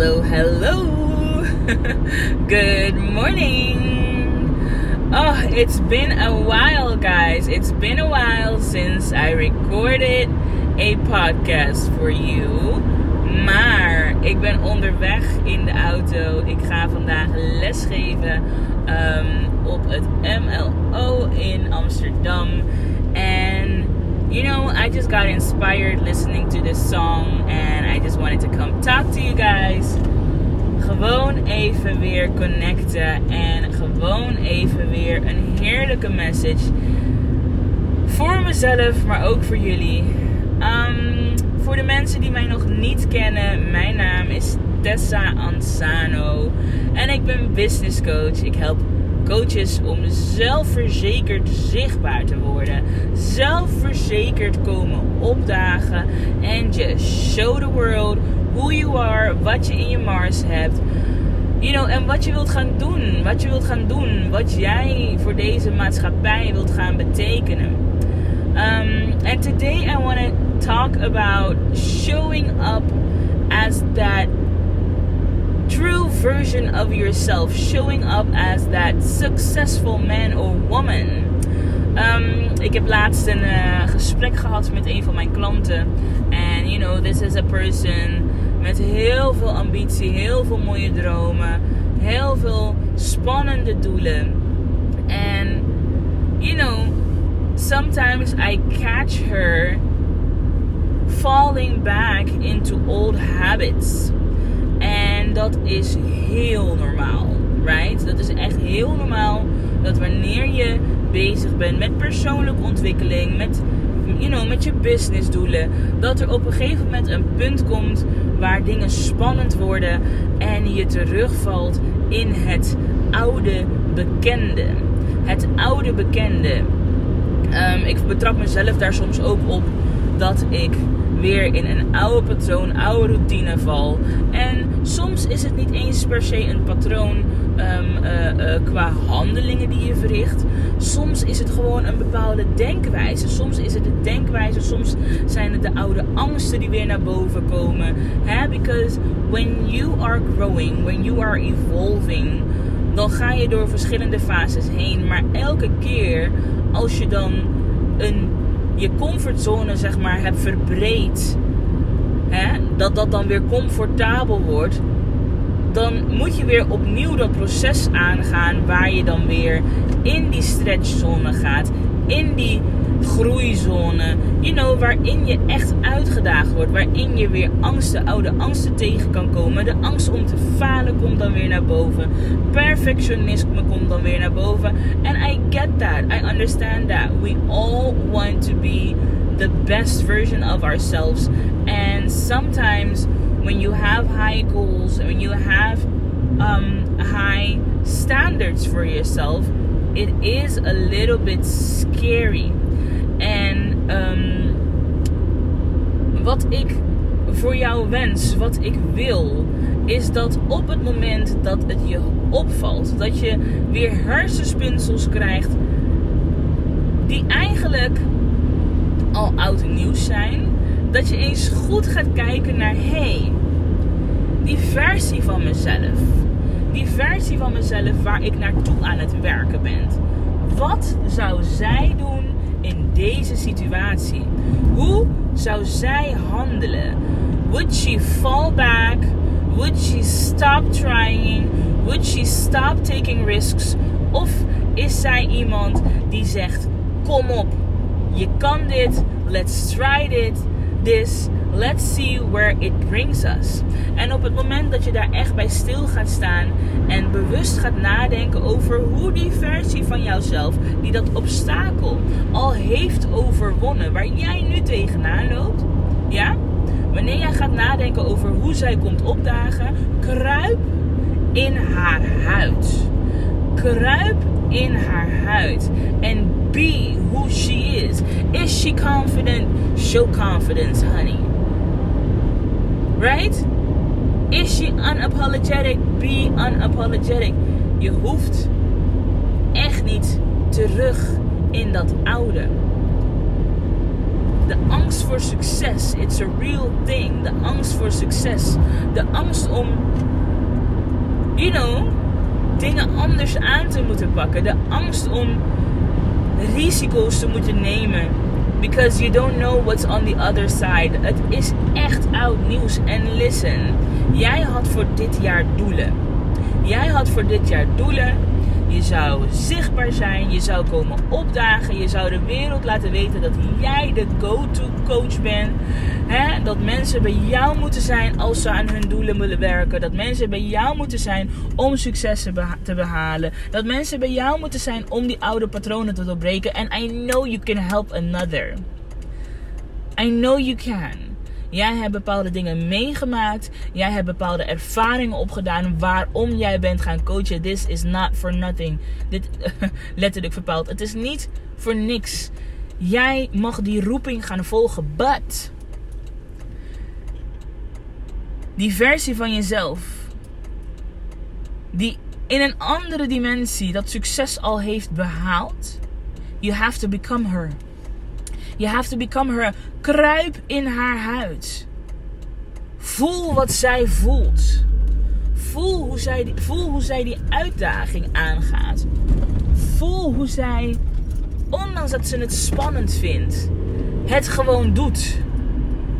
Hello, hello. Good morning. Oh, it's been a while, guys. It's been a while since I recorded a podcast for you. Maar ik ben onderweg in de auto. Ik ga vandaag lesgeven um, op het MLO in Amsterdam. And you know, I just got inspired listening to this song and I just wanted to come talk to you guys. Gewoon even weer connecten en gewoon even weer een heerlijke message voor mezelf, maar ook voor jullie. Um, voor de mensen die mij nog niet kennen, mijn naam is Tessa Ansano en ik ben business coach. Ik help coaches om zelfverzekerd zichtbaar te worden. Zelfverzekerd komen opdagen. En just show the world who you are, wat je in je Mars hebt. You know, en wat je wilt gaan doen. Wat je wilt gaan doen. Wat jij voor deze maatschappij wilt gaan betekenen. Um, and today I want to talk about showing up as that true version of yourself, showing up as that successful man or woman. Um, ik heb laatst een uh, gesprek gehad met een van mijn klanten. En you know, this is a person met heel veel ambitie, heel veel mooie dromen, heel veel spannende doelen. En you know, sometimes I catch her falling back into old habits. En dat is heel normaal, right? Dat is echt heel normaal dat wanneer je bezig bent met persoonlijke ontwikkeling, met, you know, met je businessdoelen, dat er op een gegeven moment een punt komt waar dingen spannend worden en je terugvalt in het oude bekende. Het oude bekende. Um, ik betrap mezelf daar soms ook op dat ik weer in een oude patroon, oude routine val. En soms is het niet eens per se een patroon um, uh, uh, qua handelingen die je verricht. Soms is het gewoon een bepaalde denkwijze. Soms is het de denkwijze, soms zijn het de oude angsten die weer naar boven komen. Because when you are growing, when you are evolving, dan ga je door verschillende fases heen. Maar elke keer als je dan een je comfortzone zeg maar hebt verbreed, hè, dat dat dan weer comfortabel wordt, dan moet je weer opnieuw dat proces aangaan waar je dan weer in die stretchzone gaat, in die groeizone, you know, waarin je echt uitgedaagd wordt, waarin je weer angsten, oude angsten tegen kan komen. De angst om te falen komt dan weer naar boven. Perfectionisme komt dan weer naar boven. And I get that. I understand that. We all want to be the best version of ourselves. And sometimes when you have high goals, when you have um, high standards for yourself, it is a little bit scary. En um, wat ik voor jou wens, wat ik wil, is dat op het moment dat het je opvalt, dat je weer hersenspinsels krijgt die eigenlijk al oud nieuws zijn, dat je eens goed gaat kijken naar hé, hey, die versie van mezelf, die versie van mezelf waar ik naartoe aan het werken ben. Wat zou zij doen in deze situatie? Hoe zou zij handelen? Would she fall back? Would she stop trying? Would she stop taking risks? Of is zij iemand die zegt: Kom op, je kan dit, let's try dit, this, let's see where it brings us. En op het moment dat je daar echt bij stil gaat staan en bewust gaat nadenken over hoe die versie van jouzelf, die dat obstakel al heeft overwonnen, waar jij nu tegenaan loopt, ja? Wanneer jij gaat nadenken over hoe zij komt opdagen, kruip in haar huid. Kruip in haar huid. En be who she is. Is she confident? Show confidence, honey. Right? Is she unapologetic? Be unapologetic. Je hoeft echt niet terug in dat oude. De angst voor succes. It's a real thing. De angst voor succes. De angst om, you know, dingen anders aan te moeten pakken. De angst om risico's te moeten nemen. Because you don't know what's on the other side. Het is echt oud nieuws. En listen, jij had voor dit jaar doelen. Jij had voor dit jaar doelen. Je zou zichtbaar zijn. Je zou komen opdagen. Je zou de wereld laten weten dat jij de go-to coach bent. Dat mensen bij jou moeten zijn als ze aan hun doelen willen werken. Dat mensen bij jou moeten zijn om successen te behalen. Dat mensen bij jou moeten zijn om die oude patronen te doorbreken. En I know you can help another. I know you can. Jij hebt bepaalde dingen meegemaakt. Jij hebt bepaalde ervaringen opgedaan waarom jij bent gaan coachen. This is not for nothing. Dit letterlijk verpaald. Het is niet voor niks. Jij mag die roeping gaan volgen. But die versie van jezelf die in een andere dimensie dat succes al heeft behaald. You have to become her. You have to become her. Kruip in haar huid. Voel wat zij voelt. Voel hoe zij, die, voel hoe zij die uitdaging aangaat. Voel hoe zij, ondanks dat ze het spannend vindt, het gewoon doet.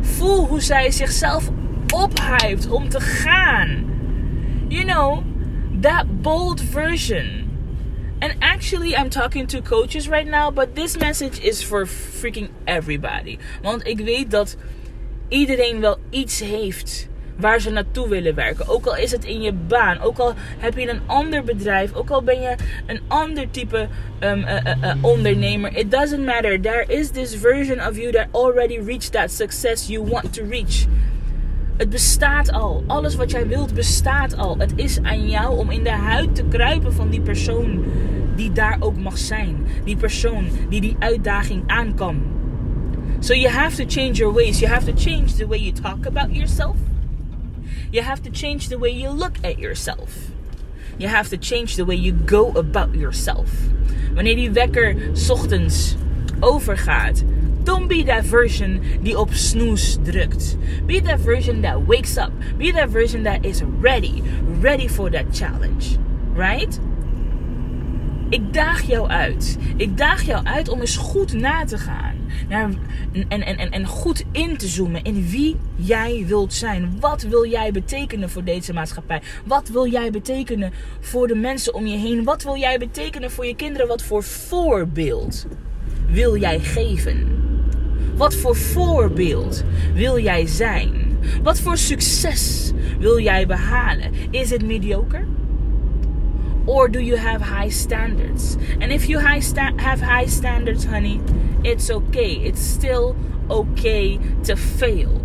Voel hoe zij zichzelf ophypt om te gaan. You know, that bold version. And actually, I'm talking to coaches right now, but this message is for freaking everybody. Want ik weet dat iedereen wel iets heeft waar ze naartoe willen werken. Ook al is het in je baan, ook al heb je een ander bedrijf, ook al ben je een ander type um, uh, uh, uh, ondernemer. It doesn't matter. There is this version of you that already reached that success you want to reach. Het bestaat al. Alles wat jij wilt bestaat al. Het is aan jou om in de huid te kruipen van die persoon die daar ook mag zijn. Die persoon die die uitdaging aan kan. So you have to change your ways. You have to change the way you talk about yourself. You have to change the way you look at yourself. You have to change the way you go about yourself. Wanneer die wekker ochtends overgaat Don't be that version die op snoes drukt. Be that version that wakes up. Be that version that is ready. Ready for that challenge. Right? Ik daag jou uit. Ik daag jou uit om eens goed na te gaan. Naar, en, en, en, en goed in te zoomen in wie jij wilt zijn. Wat wil jij betekenen voor deze maatschappij? Wat wil jij betekenen voor de mensen om je heen? Wat wil jij betekenen voor je kinderen? Wat voor voorbeeld wil jij geven? Wat voor voorbeeld wil jij zijn? Wat voor succes wil jij behalen? Is het mediocre? Or do you have high standards? And if you have high standards, honey, it's okay. It's still okay to fail.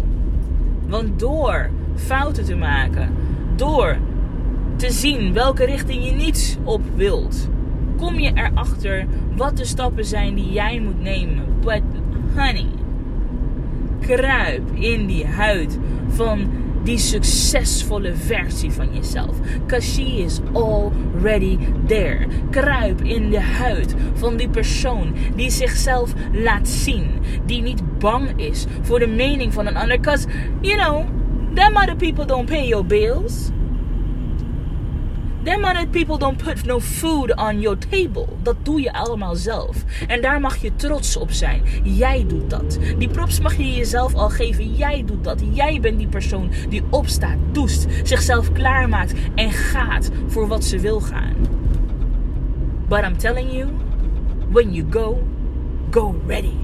Want door fouten te maken, door te zien welke richting je niet op wilt, kom je erachter wat de stappen zijn die jij moet nemen. But honey, kruip in die huid van die succesvolle versie van jezelf. Cause she is already there. Kruip in de huid van die persoon die zichzelf laat zien. Die niet bang is voor de mening van een ander. Cause, you know, them other people don't pay your bills. Them other people don't put no food on your table. Dat doe je allemaal zelf. En daar mag je trots op zijn. Jij doet dat. Die props mag je jezelf al geven. Jij doet dat. Jij bent die persoon die opstaat, doest, zichzelf klaarmaakt en gaat voor wat ze wil gaan. But I'm telling you, when you go, go ready.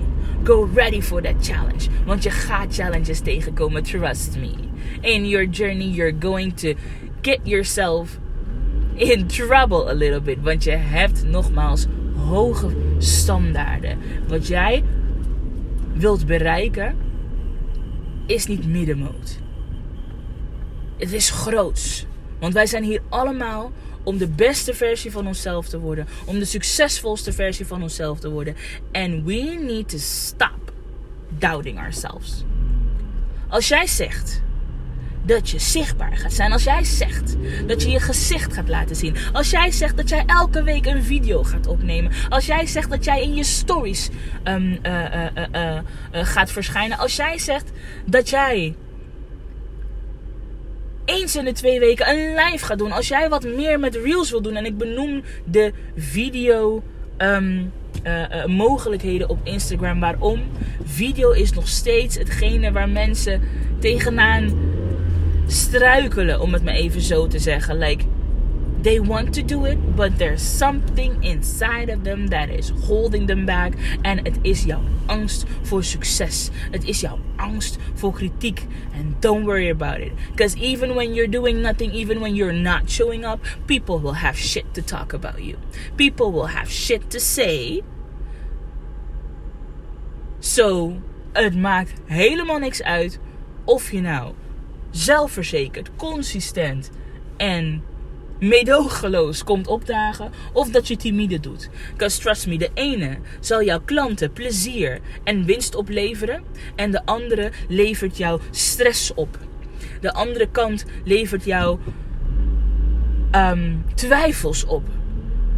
Go ready for that challenge. Want je gaat challenges tegenkomen, trust me. In your journey, you're going to get yourself in trouble a little bit. Want je hebt nogmaals hoge standaarden. Wat jij wilt bereiken is niet middenmoot. Het is groots. Want wij zijn hier allemaal om de beste versie van onszelf te worden. Om de succesvolste versie van onszelf te worden. And we need to stop doubting ourselves. Als jij zegt dat je zichtbaar gaat zijn. Als jij zegt dat je je gezicht gaat laten zien. Als jij zegt dat jij elke week een video gaat opnemen. Als jij zegt dat jij in je stories um, uh, uh, gaat verschijnen. Als jij zegt dat jij eens in de twee weken een live gaat doen. Als jij wat meer met reels wil doen. En ik benoem de video um, mogelijkheden op Instagram. Waarom? Video is nog steeds hetgene waar mensen tegenaan struikelen. Om het maar even zo te zeggen. Like, they want to do it, but there's something inside of them that is holding them back. En het is jouw angst voor succes. Het is jouw angst voor kritiek. And don't worry about it. Because even when you're doing nothing, even when you're not showing up, people will have shit to talk about you. People will have shit to say. So, het maakt helemaal niks uit of je nou zelfverzekerd, consistent en meedogenloos komt opdagen of dat je timide doet. Because trust me, de ene zal jouw klanten plezier en winst opleveren en de andere levert jou stress op. De andere kant levert jou um, twijfels op.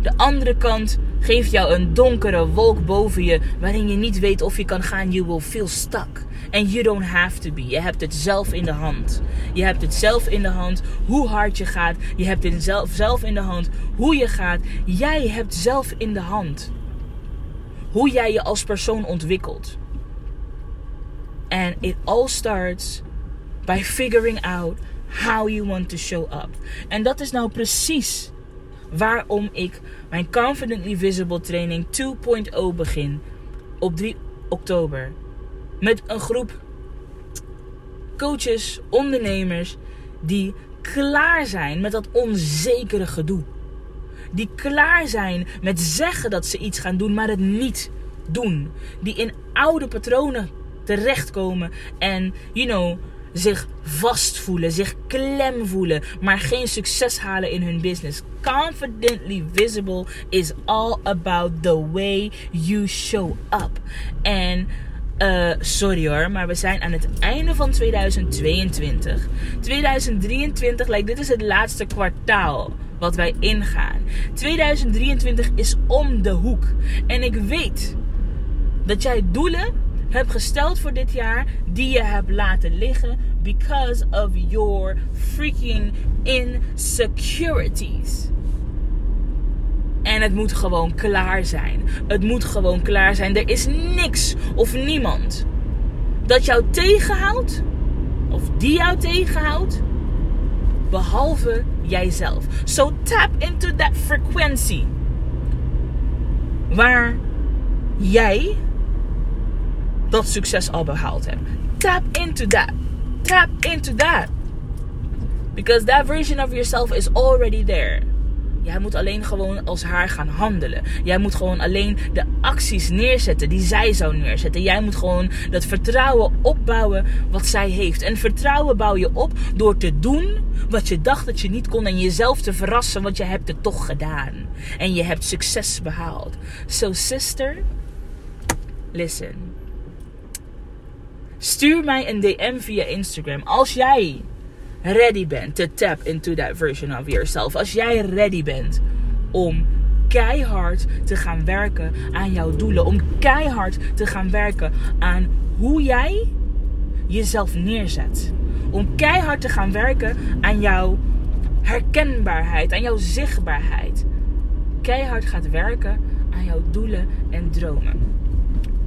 De andere kant geeft jou een donkere wolk boven je waarin je niet weet of je kan gaan. You will feel stuck. And you don't have to be. Je hebt het zelf in de hand. Je hebt het zelf in de hand hoe hard je gaat. Je hebt het zelf, zelf in de hand hoe je gaat. Jij hebt zelf in de hand hoe jij je als persoon ontwikkelt. And it all starts by figuring out how you want to show up. En dat is nou precies waarom ik mijn Confidently Visible Training 2.0 begin op 3 oktober. Met een groep coaches, ondernemers die klaar zijn met dat onzekere gedoe. Die klaar zijn met zeggen dat ze iets gaan doen, maar het niet doen. Die in oude patronen terechtkomen en, you know, zich vastvoelen, zich klem voelen, maar geen succes halen in hun business. Confidently visible is all about the way you show up. En uh, sorry hoor, maar we zijn aan het einde van 2022. 2023, like, dit is het laatste kwartaal wat wij ingaan. 2023 is om de hoek. En ik weet dat jij doelen hebt gesteld voor dit jaar die je hebt laten liggen because of your freaking insecurities. En het moet gewoon klaar zijn. Het moet gewoon klaar zijn. Er is niks of niemand dat jou tegenhoudt. Of die jou tegenhoudt. Behalve jijzelf. So tap into that frequency. Waar jij dat succes al behaald hebt. Tap into that. Tap into that. Because that version of yourself is already there. Jij moet alleen gewoon als haar gaan handelen. Jij moet gewoon alleen de acties neerzetten die zij zou neerzetten. Jij moet gewoon dat vertrouwen opbouwen wat zij heeft. En vertrouwen bouw je op door te doen wat je dacht dat je niet kon. En jezelf te verrassen, want je hebt het toch gedaan. En je hebt succes behaald. So sister, listen. Stuur mij een DM via Instagram. Als jij ready bent to tap into that version of yourself. Als jij ready bent om keihard te gaan werken aan jouw doelen. Om keihard te gaan werken aan hoe jij jezelf neerzet. Om keihard te gaan werken aan jouw herkenbaarheid, aan jouw zichtbaarheid. Keihard gaat werken aan jouw doelen en dromen.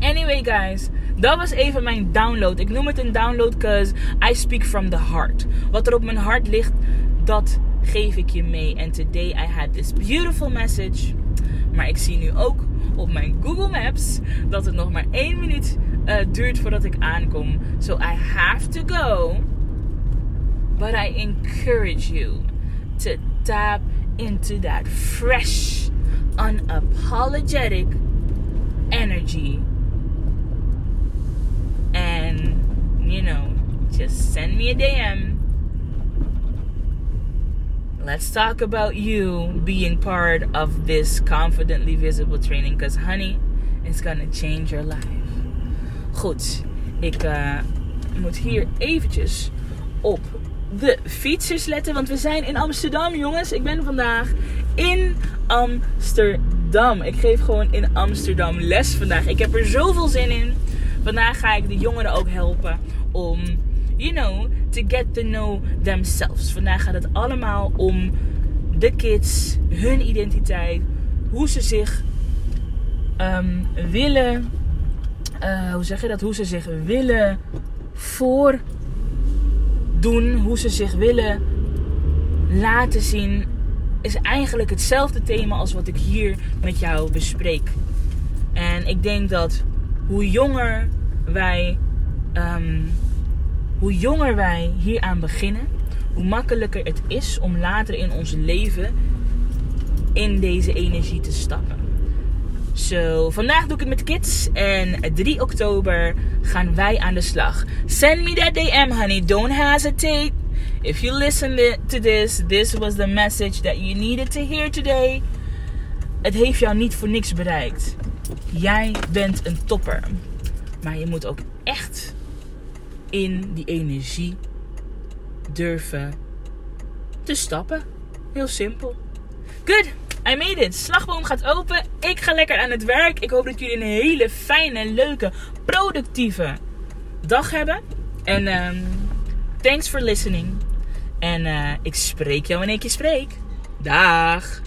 Anyway, guys, dat was even mijn download. Ik noem het een download because I speak from the heart. Wat er op mijn hart ligt, dat geef ik je mee. And today I had this beautiful message. Maar ik zie nu ook op mijn Google Maps dat het nog maar één minuut uh, duurt voordat ik aankom. So I have to go. But I encourage you to tap into that fresh, unapologetic energy and, you know, just send me a DM. Let's talk about you being part of this confidently visible training. Because, honey, it's gonna change your life. Goed, ik uh, moet hier eventjes op de fietsers letten. Want we zijn in Amsterdam, jongens. Ik ben vandaag in Amsterdam. Ik geef gewoon in Amsterdam les vandaag. Ik heb er zoveel zin in. Vandaag ga ik de jongeren ook helpen om, you know, to get to know themselves. Vandaag gaat het allemaal om de kids, hun identiteit, hoe ze zich um, willen, uh, hoe zeg je dat? Hoe ze zich willen voordoen, hoe ze zich willen laten zien, is eigenlijk hetzelfde thema als wat ik hier met jou bespreek. En ik denk dat hoe jonger wij, um, hoe jonger wij hieraan beginnen, hoe makkelijker het is om later in ons leven in deze energie te stappen. So, vandaag doe ik het met kids. En 3 oktober gaan wij aan de slag. Send me that DM, honey. Don't hesitate. If you listen to this, this was the message that you needed to hear today. Het heeft jou niet voor niks bereikt. Jij bent een topper. Maar je moet ook echt in die energie durven te stappen. Heel simpel. Good. I made it. Slagboom gaat open. Ik ga lekker aan het werk. Ik hoop dat jullie een hele fijne, leuke, productieve dag hebben. En um, thanks for listening. En uh, ik spreek jou wanneer ik je spreek. Dag.